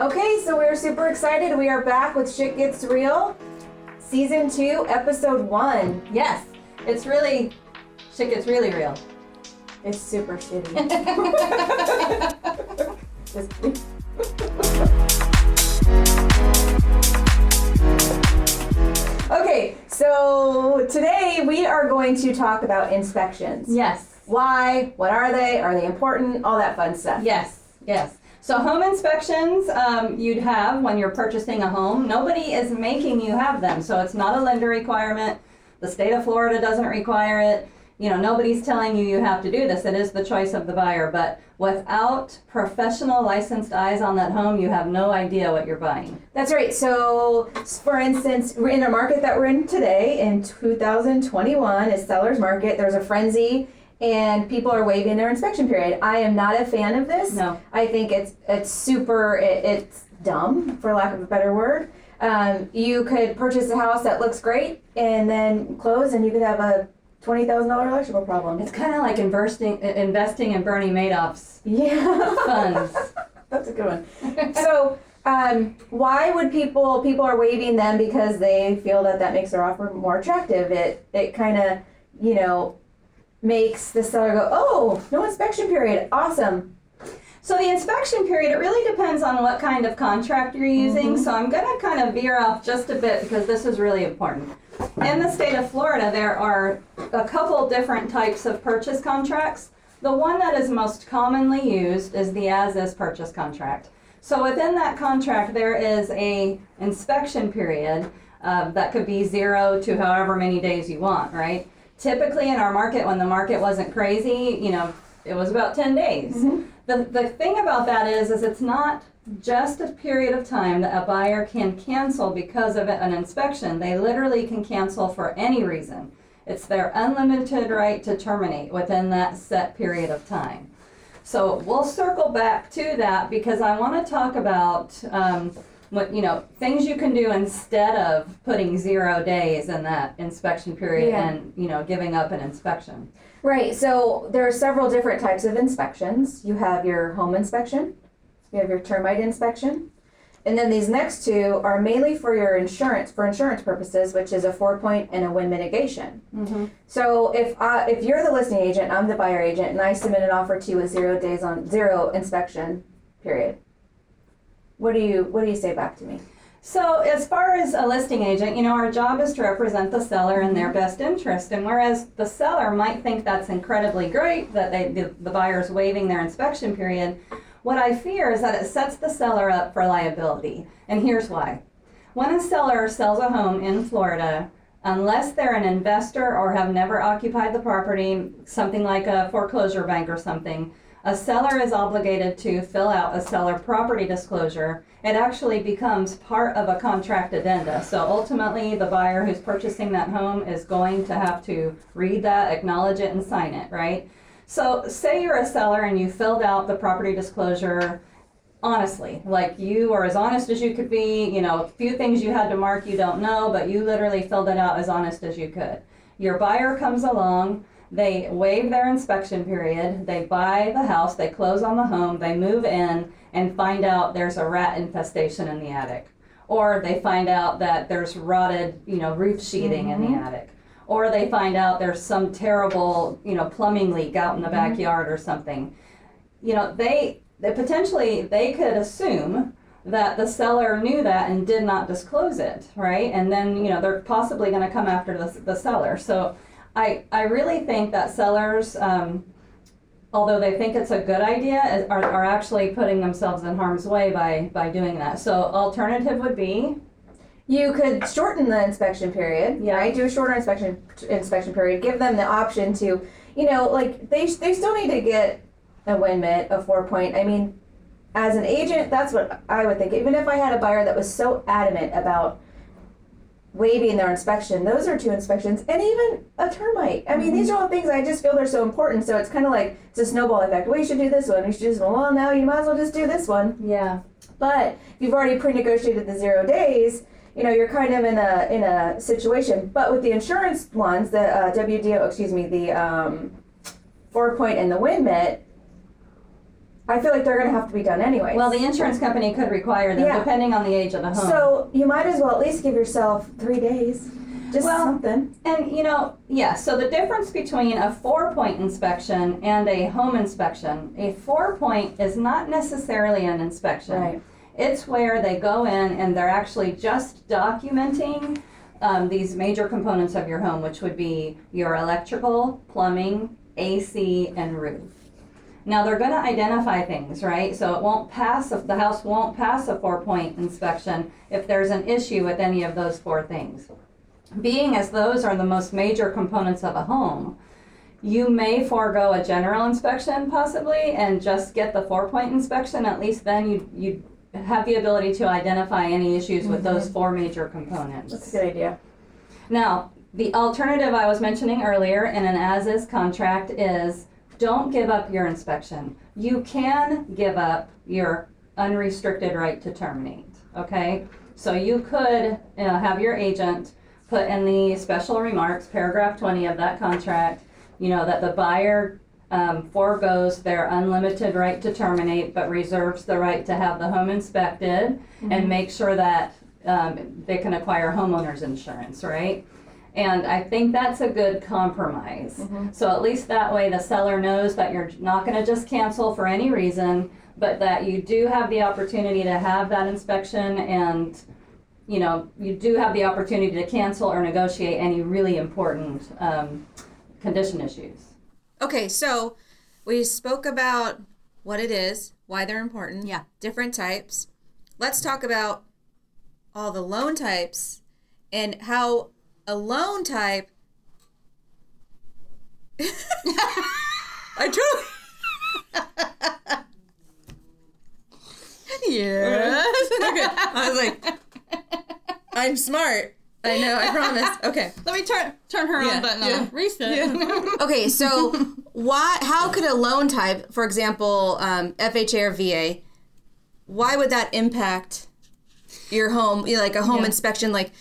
Okay, so we're super excited. We are back with Shit Gets Real, season two, episode one. Yes, it's really, shit gets really real. It's super shitty. Just kidding. okay, so today we are going to talk about inspections. Yes, Why? What are they? Are they important? All that fun stuff. yes, yes. So home inspections um, you'd have when you're purchasing a home. Nobody is making you have them, so it's not a lender requirement. The state of Florida doesn't require it. You know, nobody's telling you you have to do this. It is the choice of the buyer. But without professional licensed eyes on that home, you have no idea what you're buying. That's right. So, for instance, we're in a market that we're in today in 2021 is seller's market. There's a frenzy and people are waiving their inspection period. I am not a fan of this. No. I think it's it's super it, it's dumb for lack of a better word. Um, you could purchase a house that looks great and then close and you could have a twenty thousand dollar electrical problem. It's kind of like investing investing in Bernie Madoff's Yeah. funds. That's a good one. so, um, why would people people are waiving them because they feel that that makes their offer more attractive? It it kind of you know makes the seller go, oh, no inspection period, awesome. So the inspection period, it really depends on what kind of contract you're using. So I'm going to kind of veer off just a bit because this is really important. In the state of Florida, there are a couple different types of purchase contracts. The one that is most commonly used is the as-is purchase contract. So within that contract, there is a inspection period uh, that could be zero to however many days you want, right? Typically in our market, when the market wasn't crazy, you know, it was about 10 days. The, the thing about that is, is it's not just a period of time that a buyer can cancel because of an inspection. They literally can cancel for any reason. It's their unlimited right to terminate within that set period of time. So we'll circle back to that because I want to talk about um, what you know things you can do instead of putting zero days in that inspection period Yeah. and you know giving up an inspection. Right. So there are several different types of inspections. You have your home inspection, you have your termite inspection, and then these next two are mainly for your insurance for insurance purposes, which is a four point and a wind mitigation. Mm-hmm. So if I, if you're the listing agent, I'm the buyer agent, and I submit an offer to you with zero days on zero inspection period. What do you what do you say back to me? So, as far as a listing agent, you know, our job is to represent the seller in their best interest. And whereas the seller might think that's incredibly great that they, the, the buyer's waiving their inspection period, what I fear is that it sets the seller up for liability. And here's why. When a seller sells a home in Florida, unless they're an investor or have never occupied the property, something like a foreclosure bank or something, a seller is obligated to fill out a seller property disclosure. It actually becomes part of a contract addenda. So ultimately, the buyer who's purchasing that home is going to have to read that, acknowledge it, and sign it, right? So, say you're a seller and you filled out the property disclosure honestly, like you are as honest as you could be. You know, a few things you had to mark you don't know, but you literally filled it out as honest as you could. Your buyer comes along, they waive their inspection period, they buy the house, they close on the home, they move in and find out there's a rat infestation in the attic. Or they find out that there's rotted, you know, roof sheathing in the mm-hmm. attic. Or they find out there's some terrible, you know, plumbing leak out in the mm-hmm. backyard or something. You know, they, they potentially they could assume that the seller knew that and did not disclose it, right? And then, you know, they're possibly going to come after the, the seller. So I, I really think that sellers, um, although they think it's a good idea, are, are actually putting themselves in harm's way by, by doing that. So alternative would be, You could shorten the inspection period, Yeah. right? Do a shorter inspection inspection period. Give them the option to, you know, like they they still need to get a wind mit, a four point. I mean, as an agent, that's what I would think. Even if I had a buyer that was so adamant about waiving their inspection, those are two inspections, and even a termite. I mean, these are all things I just feel they're so important. So it's kind of like it's a snowball effect. We should do this one. We should do this one. Well, now you might as well just do this one. yeah, But if you've already pre-negotiated the zero days, you know you're kind of in a in a situation. But with the insurance ones, the uh, WDO, excuse me, the um, four point and the wind mit, I feel like they're going to have to be done anyway. Well, the insurance company could require them Yeah. depending on the age of the home. so you might as well at least give yourself three days, just Well, something. And you know, yeah, so the difference between a four point inspection and a home inspection, a four point is not necessarily an inspection. Right. It's where they go in and they're actually just documenting um, these major components of your home, which would be your electrical, plumbing, AC, and roof. Now they're going to identify things, right? So it won't pass, if the house won't pass a four point inspection if there's an issue with any of those four things being as those are the most major components of a home, you may forego a general inspection possibly and just get the four point inspection. At least then you, you have the ability to identify any issues with those mm-hmm. four major components. That's a good idea. Now, the alternative I was mentioning earlier in an as is contract is don't give up your inspection. You can give up your unrestricted right to terminate. Okay? So you could you know, have your agent put in the special remarks, paragraph 20 of that contract, you know, that the buyer um, foregoes their unlimited right to terminate but reserves the right to have the home inspected and make sure that um, they can acquire homeowners insurance, right? And I think that's a good compromise. So at least that way the seller knows that you're not going to just cancel for any reason, but that you do have the opportunity to have that inspection and you know, you do have the opportunity to cancel or negotiate any really important um, condition issues. Okay, so we spoke about what it is, why they're important. Yeah. Different types. Let's talk about all the loan types and how a loan type. I totally. yes. Okay. I was like, I'm smart. I know. I promise. Okay. Let me turn turn her Yeah, on button yeah, on. Reset. Okay, so why? How could a loan type, for example, um, FHA or VA, why would that impact your home? You know, like a home Yeah. inspection, like.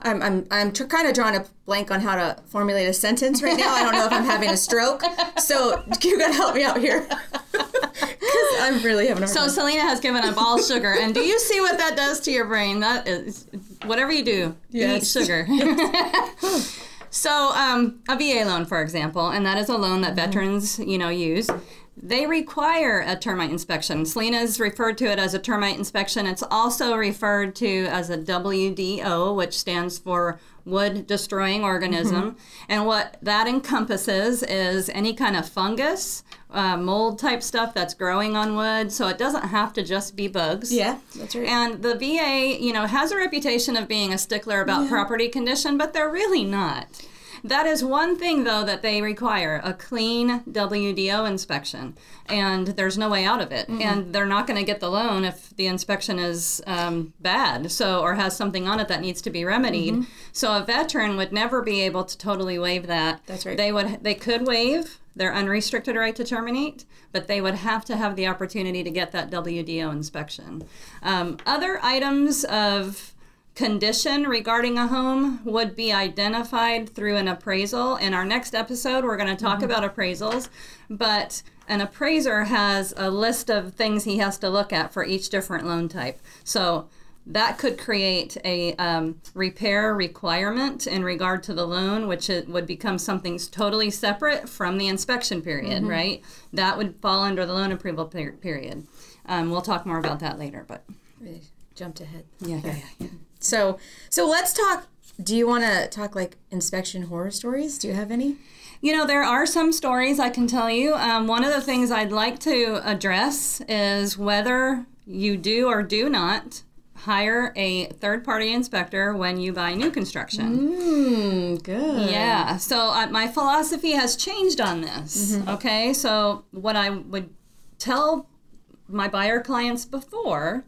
I'm I'm I'm tr- kind of drawing a blank on how to formulate a sentence right now. I don't know if I'm having a stroke, so you gotta help me out here I'm really having a So time. Selena has given up all sugar, and do you see what that does to your brain? That is whatever you do, Yes. eat sugar. so um, a VA loan, for example, and that is a loan that veterans, you know, use. They require a termite inspection. Selena's referred to it as a termite inspection. It's also referred to as a WDO, which stands for wood destroying organism. And what that encompasses is any kind of fungus, uh, mold type stuff that's growing on wood. So it doesn't have to just be bugs. yeah, that's right. And the VA, you know, has a reputation of being a stickler about property condition, but they're really not. That is one thing, though, that they require a clean WDO inspection. And there's no way out of it. And they're not going to get the loan if the inspection is um, bad so or has something on it that needs to be remedied. So a veteran would never be able to totally waive that. That's right. They would they could waive their unrestricted right to terminate, but they would have to have the opportunity to get that WDO inspection. Um, other items of condition regarding a home would be identified through an appraisal. In our next episode, we're going to talk about appraisals, but an appraiser has a list of things he has to look at for each different loan type. So that could create a um, repair requirement in regard to the loan, which it would become something totally separate from the inspection period, right? That would fall under the loan approval per- period. Um, we'll talk more about that later, but jumped ahead. yeah, yeah, yeah. So so let's talk. Do you want to talk like inspection horror stories? Do you have any? You know, there are some stories I can tell you. Um, one of the things I'd like to address is whether you do or do not hire a third party inspector when you buy new construction. Mm, good. Yeah. So uh, my philosophy has changed on this. Okay. So what I would tell my buyer clients before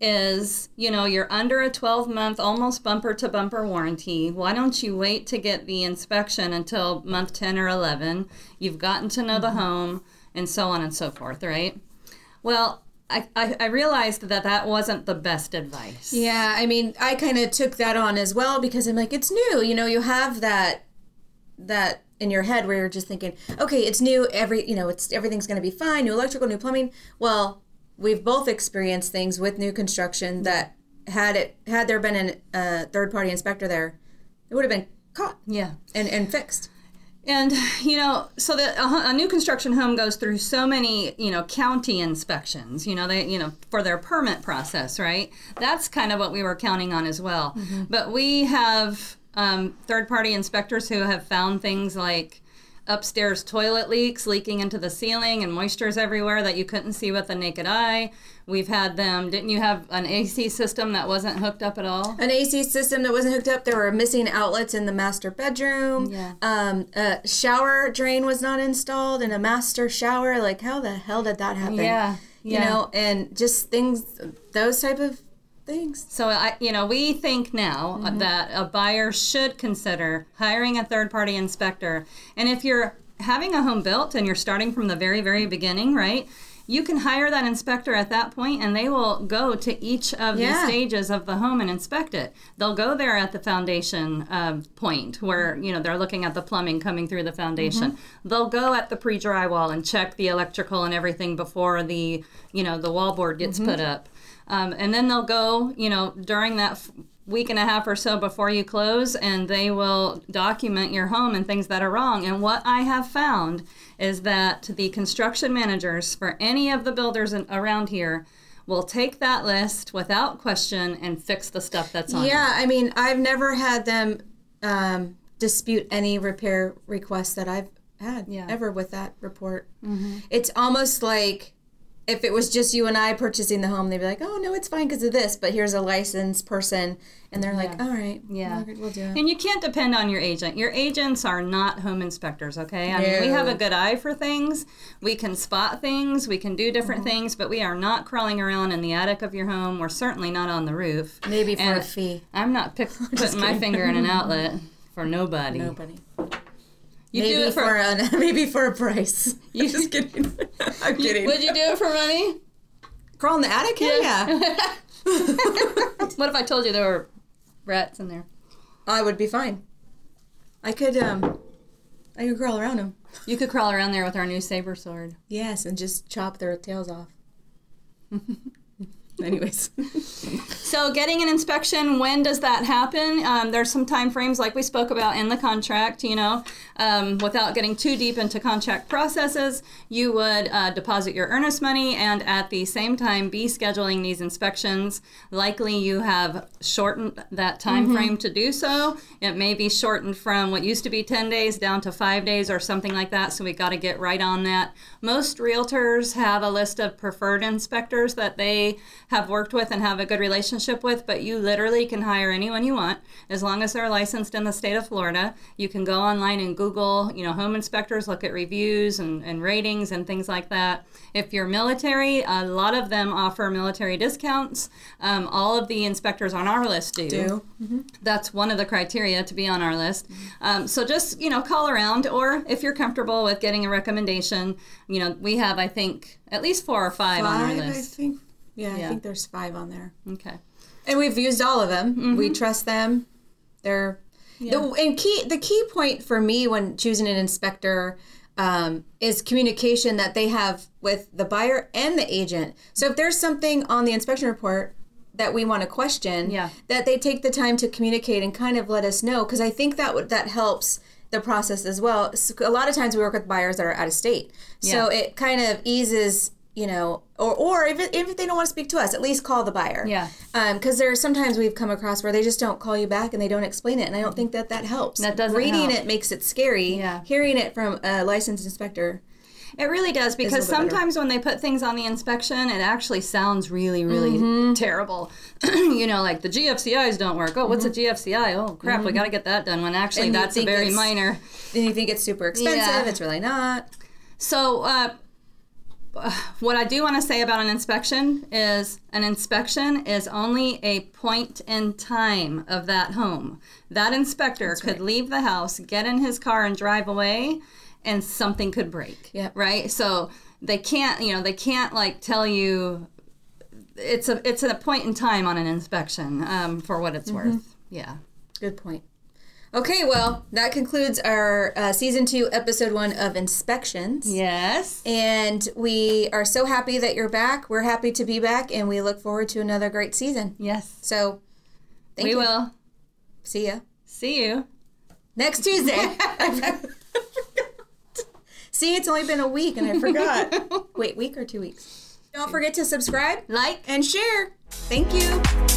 is, you know, you're under a 12 month, almost bumper to bumper warranty. Why don't you wait to get the inspection until month 10 or 11? You've gotten to know the mm-hmm. home and so on and so forth, right? Well, I, I, I realized that that wasn't the best advice. Yeah, I mean, I kind of took that on as well because I'm like, it's new. You know, you have that that in your head where you're just thinking, okay, it's new, every you know, it's everything's going to be fine, new electrical, new plumbing. Well, we've both experienced things with new construction that had it had there been a uh, third party inspector there, it would have been caught Yeah. and and fixed. And you know, so that a, a new construction home goes through so many, you know, county inspections. You know, they, you know, for their permit process, right? That's kind of what we were counting on as well. But we have um, third-party inspectors who have found things like upstairs toilet leaks leaking into the ceiling and moistures everywhere that you couldn't see with the naked eye. We've had them. Didn't you have an AC system that wasn't hooked up at all? An AC system that wasn't hooked up. There were missing outlets in the master bedroom. Yeah. Um, a shower drain was not installed in a master shower. Like, how the hell did that happen? Yeah, yeah. You know, and just things, those type of things. So I, you know, we think now uh, that a buyer should consider hiring a third-party inspector. And if you're having a home built and you're starting from the very, very beginning, right? You can hire that inspector at that point, and they will go to each of Yeah. the stages of the home and inspect it. They'll go there at the foundation um, point where you know they're looking at the plumbing coming through the foundation. They'll go at the pre-drywall and check the electrical and everything before the you know the wallboard gets put up. Um, and then they'll go, you know, during that f- week and a half or so before you close, and they will document your home and things that are wrong. And what I have found is that the construction managers for any of the builders in, around here will take that list without question and fix the stuff that's on it. Yeah, I mean, I've never had them um, dispute any repair requests that I've had Yeah. ever with that report. It's almost like if it was just you and I purchasing the home, they'd be like, "Oh no, it's fine because of this," but here's a licensed person, and they're like, "All right, Yeah. we'll, we'll do it." And you can't depend on your agent. Your agents are not home inspectors, okay? I mean, we have a good eye for things. We can spot things. We can do different Mm-hmm. things, but we are not crawling around in the attic of your home. We're certainly not on the roof. Maybe for And a fee. I'm not pick, putting my finger in an outlet for nobody. Nobody. You maybe do it for, for. a maybe for a price. You- just kidding. I'm kidding. would you do it for money? Crawl in the attic? Hell yeah. What if I told you there were rats in there? I would be fine. I could um, I could crawl around them. You could crawl around there with our new saber sword. Yes, and just chop their tails off. Anyways, So, getting an inspection, when does that happen? Um, there's some time frames, like we spoke about in the contract. You know, um, without getting too deep into contract processes, you would uh, deposit your earnest money and at the same time be scheduling these inspections. Likely, you have shortened that time frame to do so. It may be shortened from what used to be 10 days down to five days or something like that. So, we got to get right on that. Most realtors have a list of preferred inspectors that they have worked with and have a good relationship with, but you literally can hire anyone you want as long as they're licensed in the state of Florida. You can go online and Google, you know, home inspectors, look at reviews and, and ratings and things like that. If you're military, a lot of them offer military discounts. Um, all of the inspectors on our list do. do That's one of the criteria to be on our list. Um, so just you know, call around, or if you're comfortable with getting a recommendation, you know, we have I think at least four or five, on our five, I list. think. Yeah, Yeah. I think there's five on there, Okay. and we've used all of them. We trust them. They're the and key. The key point for me when choosing an inspector um, is communication that they have with the buyer and the agent. So if there's something on the inspection report that we want to question, Yeah. that they take the time to communicate and kind of let us know because I think that that helps the process as well. A lot of times we work with buyers that are out of state, so Yeah. it kind of eases. You know, or or if, if they don't want to speak to us, at least call the buyer. Yeah. Um, because there are sometimes we've come across where they just don't call you back and they don't explain it, and I don't think that that helps. That doesn't Reading help. it makes it scary. Yeah. Hearing it from a licensed inspector. It really does because little bit better. sometimes when they put things on the inspection, it actually sounds really, really mm-hmm. terrible. you know, like the GFCIs don't work. Oh, what's a GFCI? Oh, crap, we mm-hmm. got to get that done. When actually And that's a very minor. And you think it's super expensive. Yeah. It's really not. So, uh, what I do want to say about an inspection is an inspection is only a point in time of that home. That inspector could leave the house, get in his car, and drive away, and something could break. Yeah. Right. So they can't, you know, they can't like tell you. It's a it's a point in time on an inspection um, for what it's worth. Yeah. Good point. Okay, well, that concludes our uh, season two, episode one of inspections. Yes. And we are so happy that you're back. We're happy to be back, and we look forward to another great season. Yes. So, thank we you. will. See ya See you. next Tuesday. See, it's only been a week, and I forgot. Wait, week or two weeks? Don't forget to subscribe, Like. and share. Thank you.